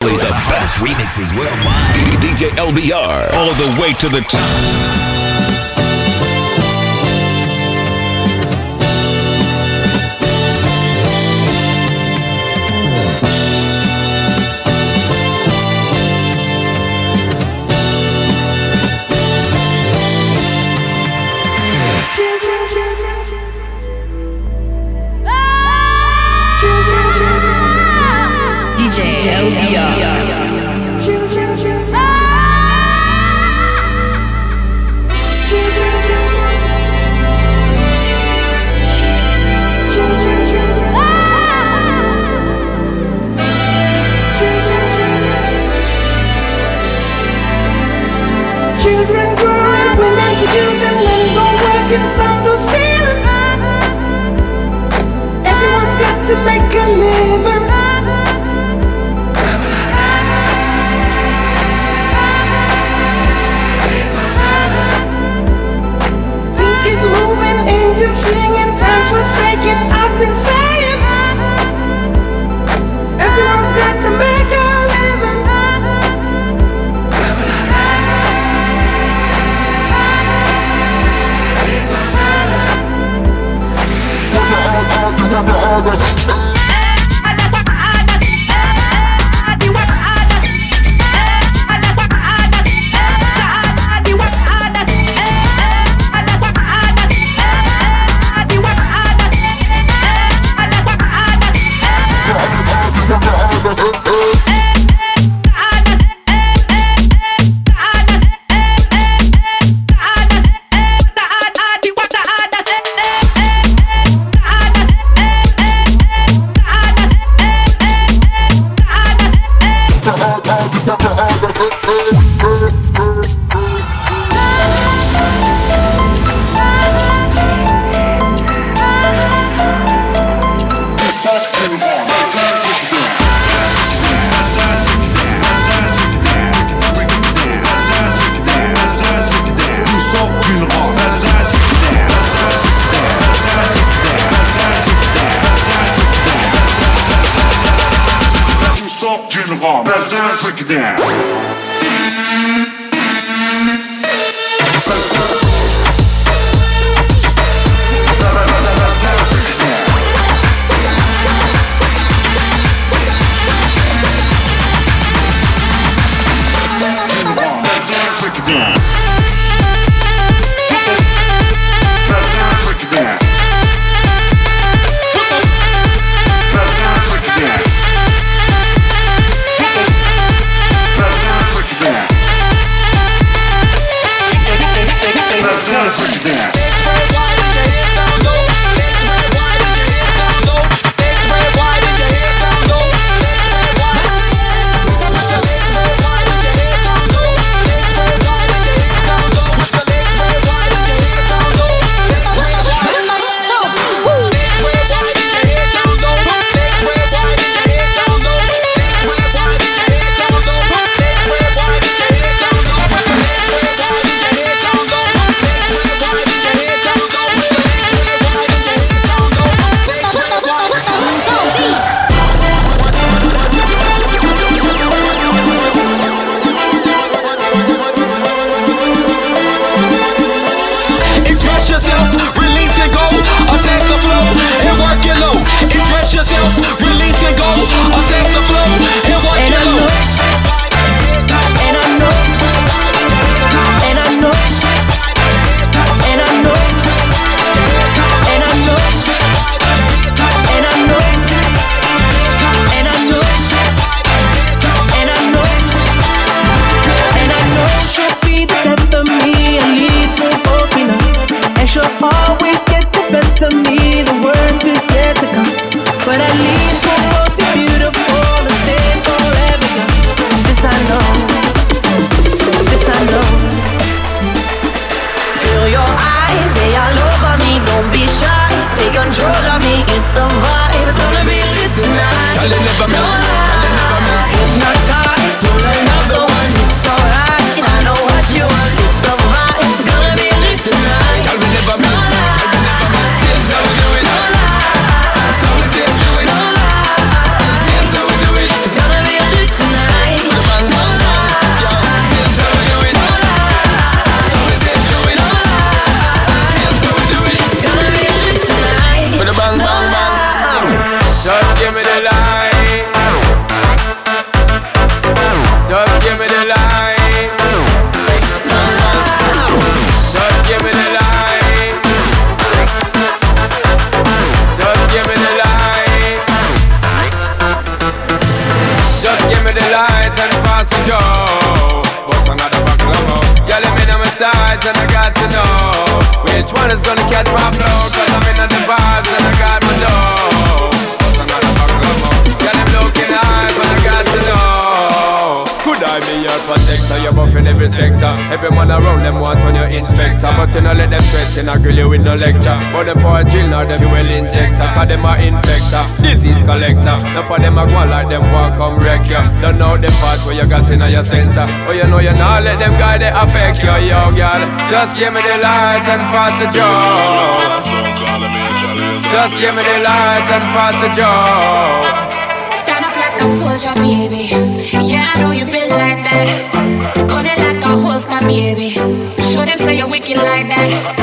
The best remixes worldwide. DJ LBR. All the way to the top. Some do stealing. Everyone's got to make. Gun. get problem. Sector. Every man around them want on your inspector. But you know let them threaten, I grill you with no lecture. But the poor chill now, the fuel injector. Cause them a infector, disease collector. Now for them a go like them want come wreck you. Don't know the part where you got in your center. Oh, you know you not let them guy they affect you, yo, girl. Just give me the light and pass the joke. Just give me the light and pass the joke. Stand up like a soldier, baby. Yeah, I know you built like that. Gun holster, baby. Show them say you're wicked like that.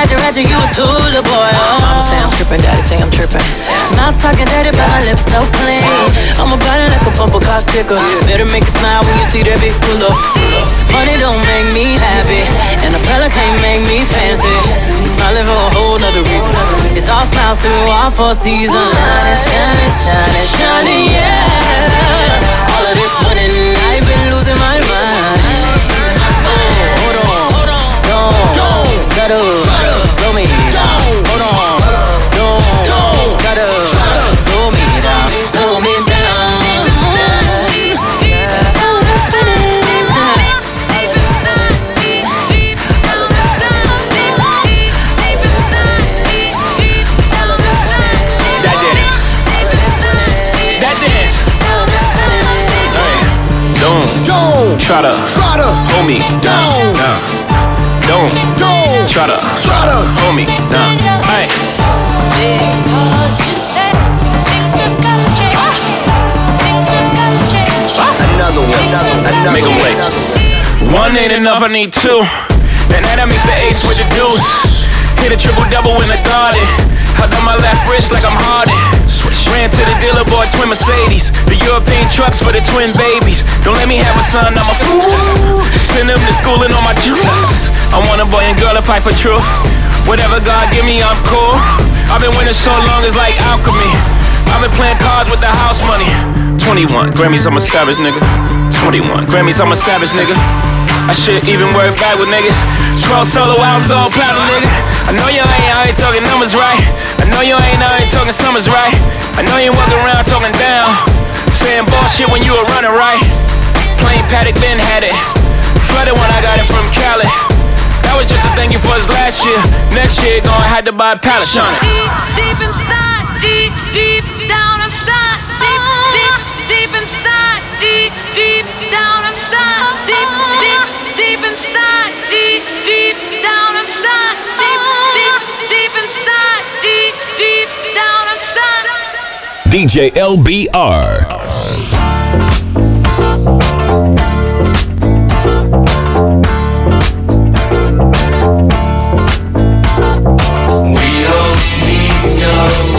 Ratchet, ratchet, you a the boy. Oh. Mama say I'm tripping, daddy say I'm tripping. Not talking dirty, but my lips so clean. I'm about it like a bumper car sticker. Better make it smile when you see that big pull up. Money don't make me happy, and a fella can't make me fancy. I'm smiling for a whole nother reason. It's all smiles through all four seasons. Shining, shining, shining, shining, yeah. All of this winning, I've been losing my mind. Oh, hold on, don't try to slow me down. Hold on, don't to slow me down, slow me down. That dance. That dance. Don't Don't try to try to hold me down. Nah. Don't Don't try to try to hold me Nah. Hey. another one. Another Make 'em one. wait. Another One ain't enough, I need two. And that makes the ace with the deuce. Hit a triple double in the garden. I done my left wrist like I'm Harden. Ran to the dealer, bought twin Mercedes. The European trucks for the twin babies. Don't let me have a son, I'm a fool. Send them to school and all my jewels. I want a boy and girl to fight for truth. Whatever God give me, I'm cool. I've been winning so long, it's like alchemy. I've been playing cards with the house money. 21 Grammys, I'm a savage nigga. 21 Grammys, I'm a savage nigga. I should even work back with niggas. 12 solo albums, all platinum, nigga. I know you ain't out here talking numbers right. I know you ain't out here talking summers right. I know you walking around talking down. Saying bullshit when you were running right. Plain Patek, Ben had it. Flooded when I got it from Cali. That was just a thank you for his last year. Next year, gonna have to buy a pallet. Sean. Deep, deep inside, deep, deep down inside, deep, deep, deep inside, deep, deep down inside, deep, deep, deep inside, deep, deep down inside, deep, deep, deep inside, deep, deep down inside. DJ LBR. We don't need no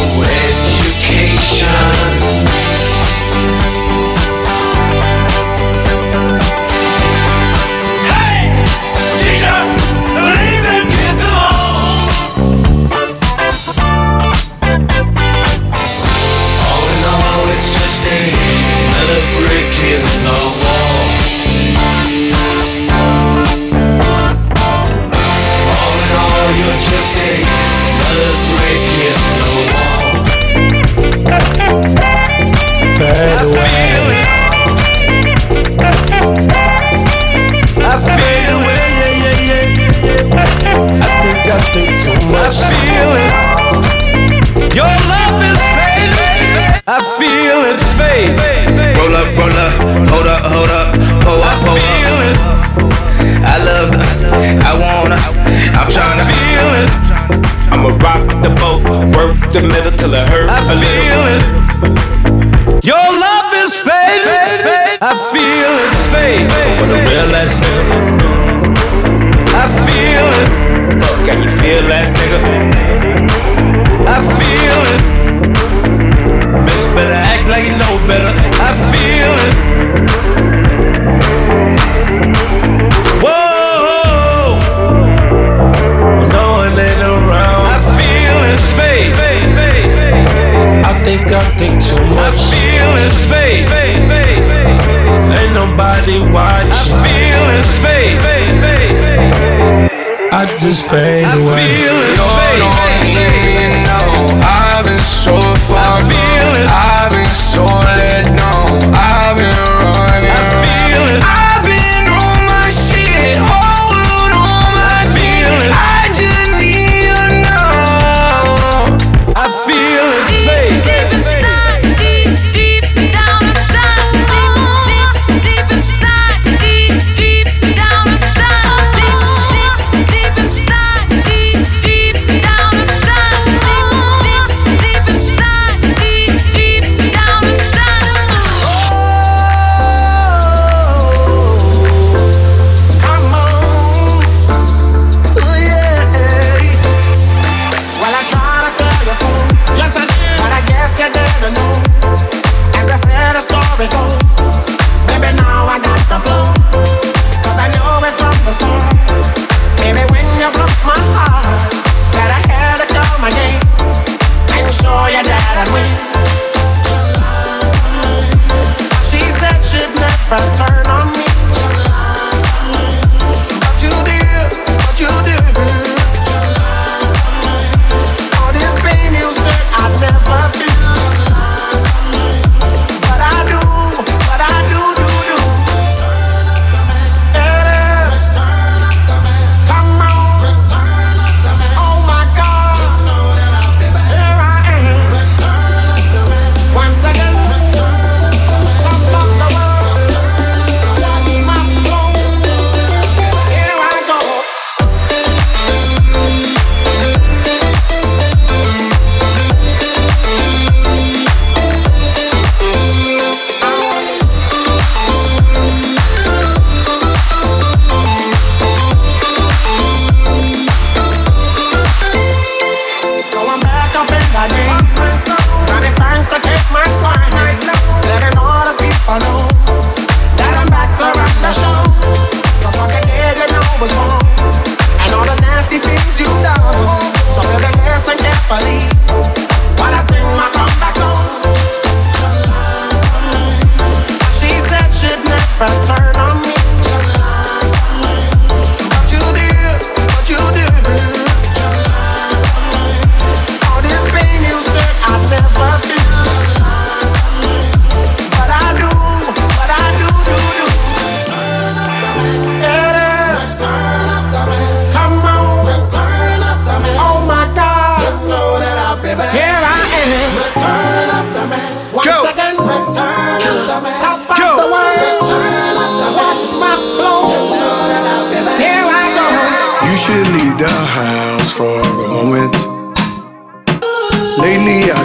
feel that nigga? I feel it. Bitch better act like you know better. I feel it. Whoa. When no one ain't around. I feel it fade. I think I think too much. I feel it fade. Ain't nobody watching. I feel it fade. I just fade away. You're not even know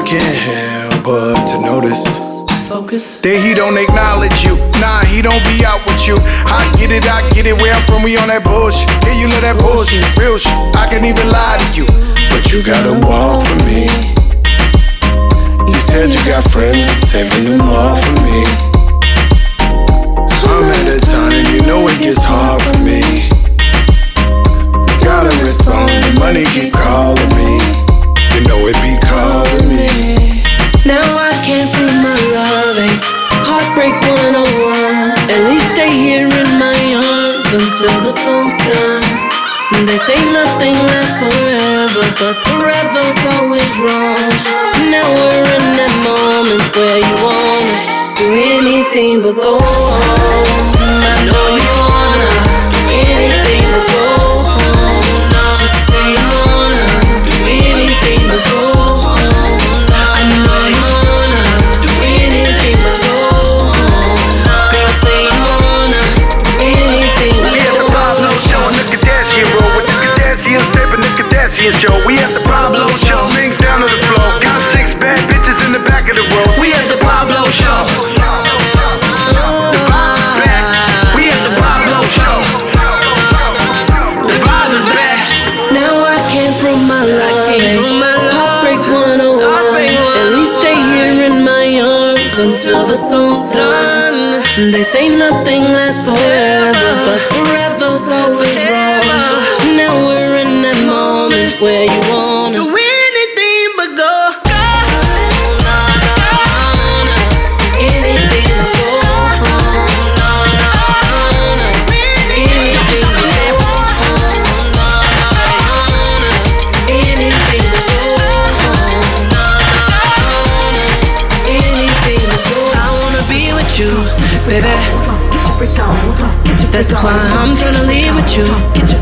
can't help but to notice. Focus. That he don't acknowledge you. Nah, he don't be out with you. I get it, I get it. Where I'm from, we on that bullshit. Yeah, you love that bullshit. Real shit. I can even lie to you. But you gotta walk for me. You said you got friends, saving them all for me. I'm at a time, you know it gets hard for me. Gotta respond, the money keep calling me. You know it be calling me. Now I can't prove my loving. Heartbreak 101. At least stay here in my arms until the song's done. They say nothing lasts forever, but forever's always wrong. Now we're in that moment where you wanna do anything but go home. I know you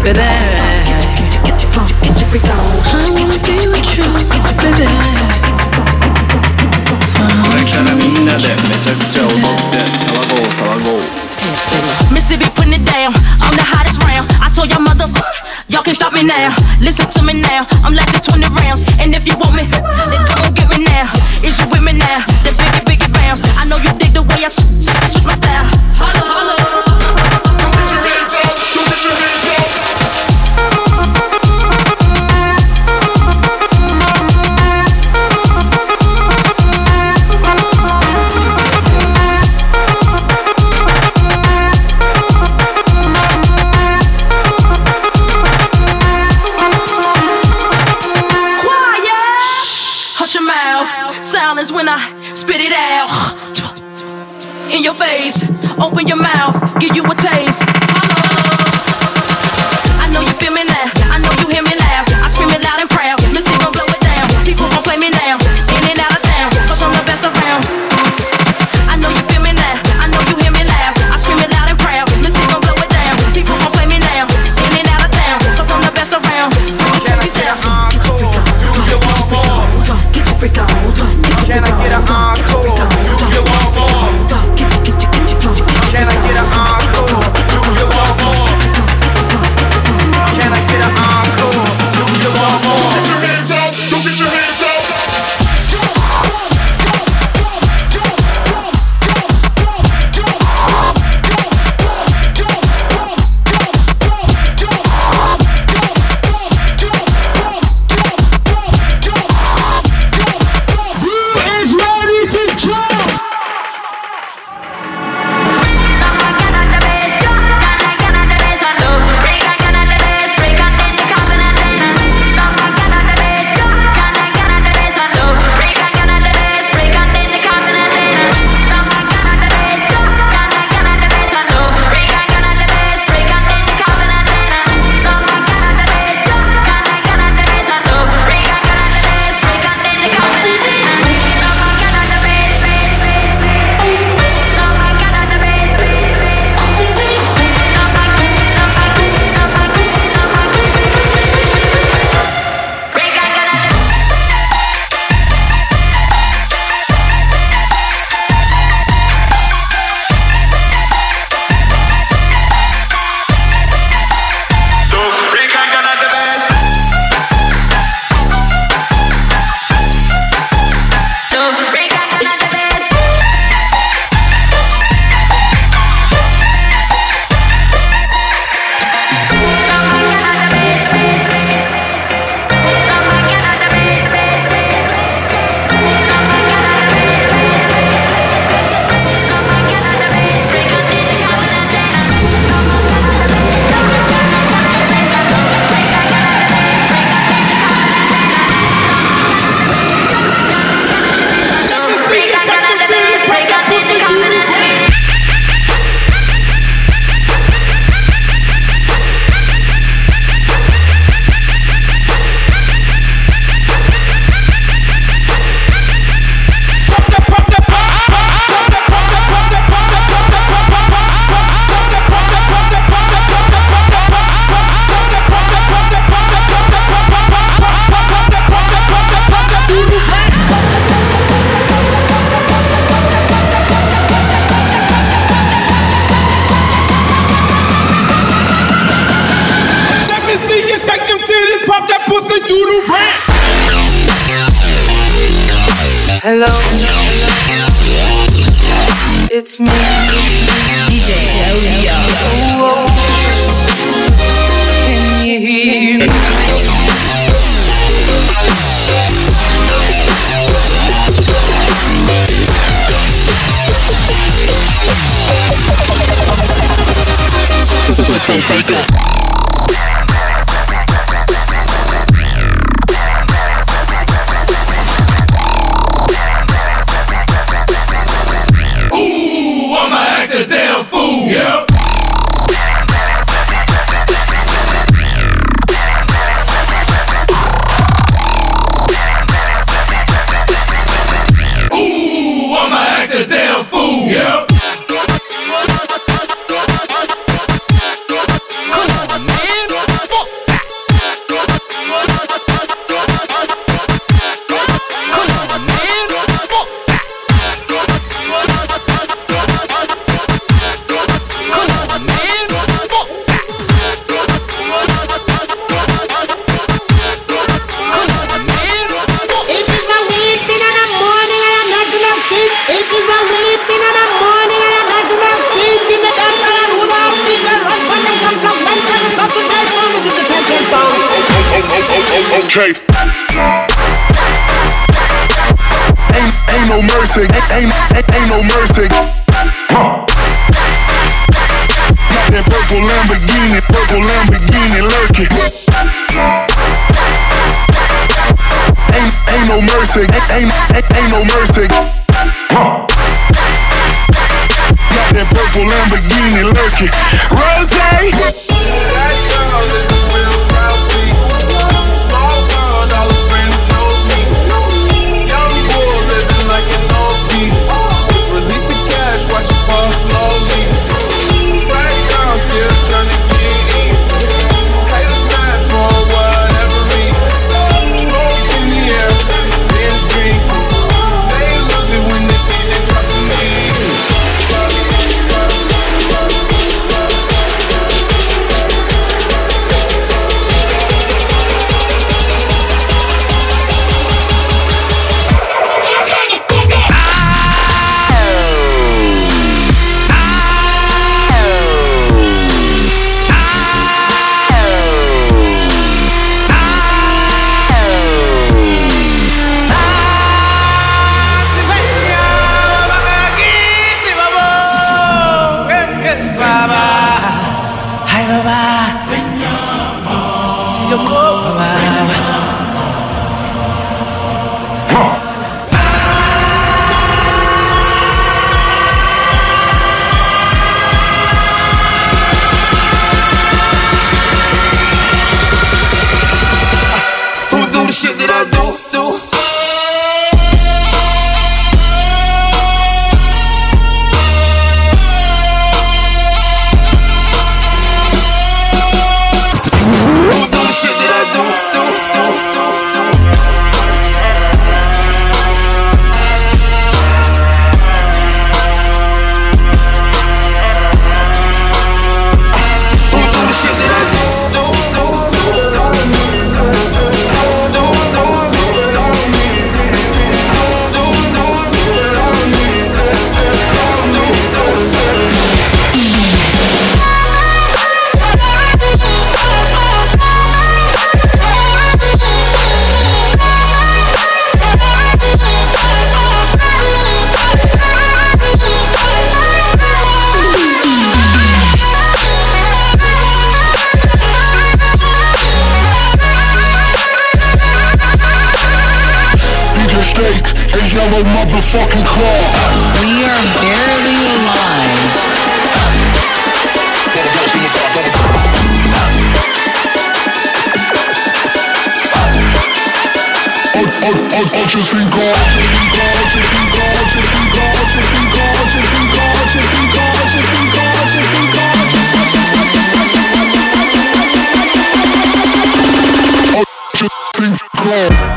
baby. I wanna be with you, baby. Be putting it down. I'm the hottest round. I told y'all y'all can stop me now. Listen to me now. I'm lasting 20 rounds. And if you want me Hello. It's me. DJ Joey. Oh, Can you hear me? Take it. purple Lamborghini lurking. Rose!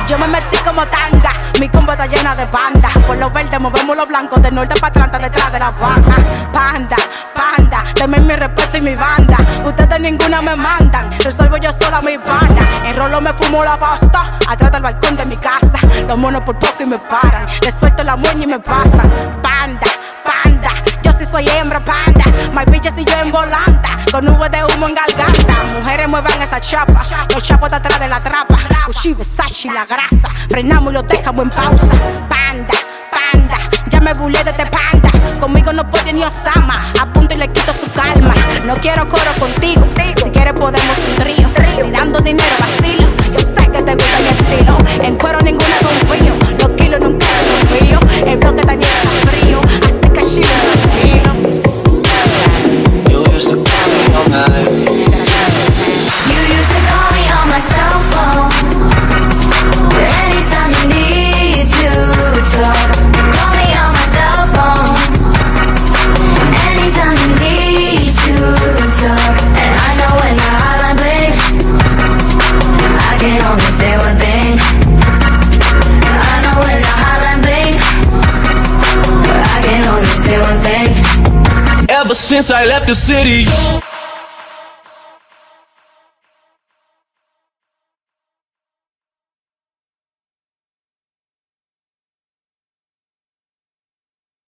Yo me metí como tanga, mi combo está llena de banda. Por los verdes movemos los blancos, de norte para Atlanta, detrás de la banda. Panda, mi respeto y mi banda. Ustedes ninguna me mandan, resuelvo yo sola mi pana. En rolo me fumo la pasta, atrás del balcón de mi casa. Los monos por poco y me paran, les suelto la moña y me pasan. Panda, panda, yo sí soy hembra, panda. My bitches y yo en volanta, con nubes de humo en garganta. Mujeres muevan esa chapa, los chapos de atrás de la trapa. Cuchillo, sashi, la grasa, frenamos y lo dejamos en pausa. Panda, panda, ya me burlé de este panda. Conmigo no puede ni Osama, apunto y le quito su calma. No quiero coro contigo, si quieres podemos un trío. Tirando dinero since I left the city,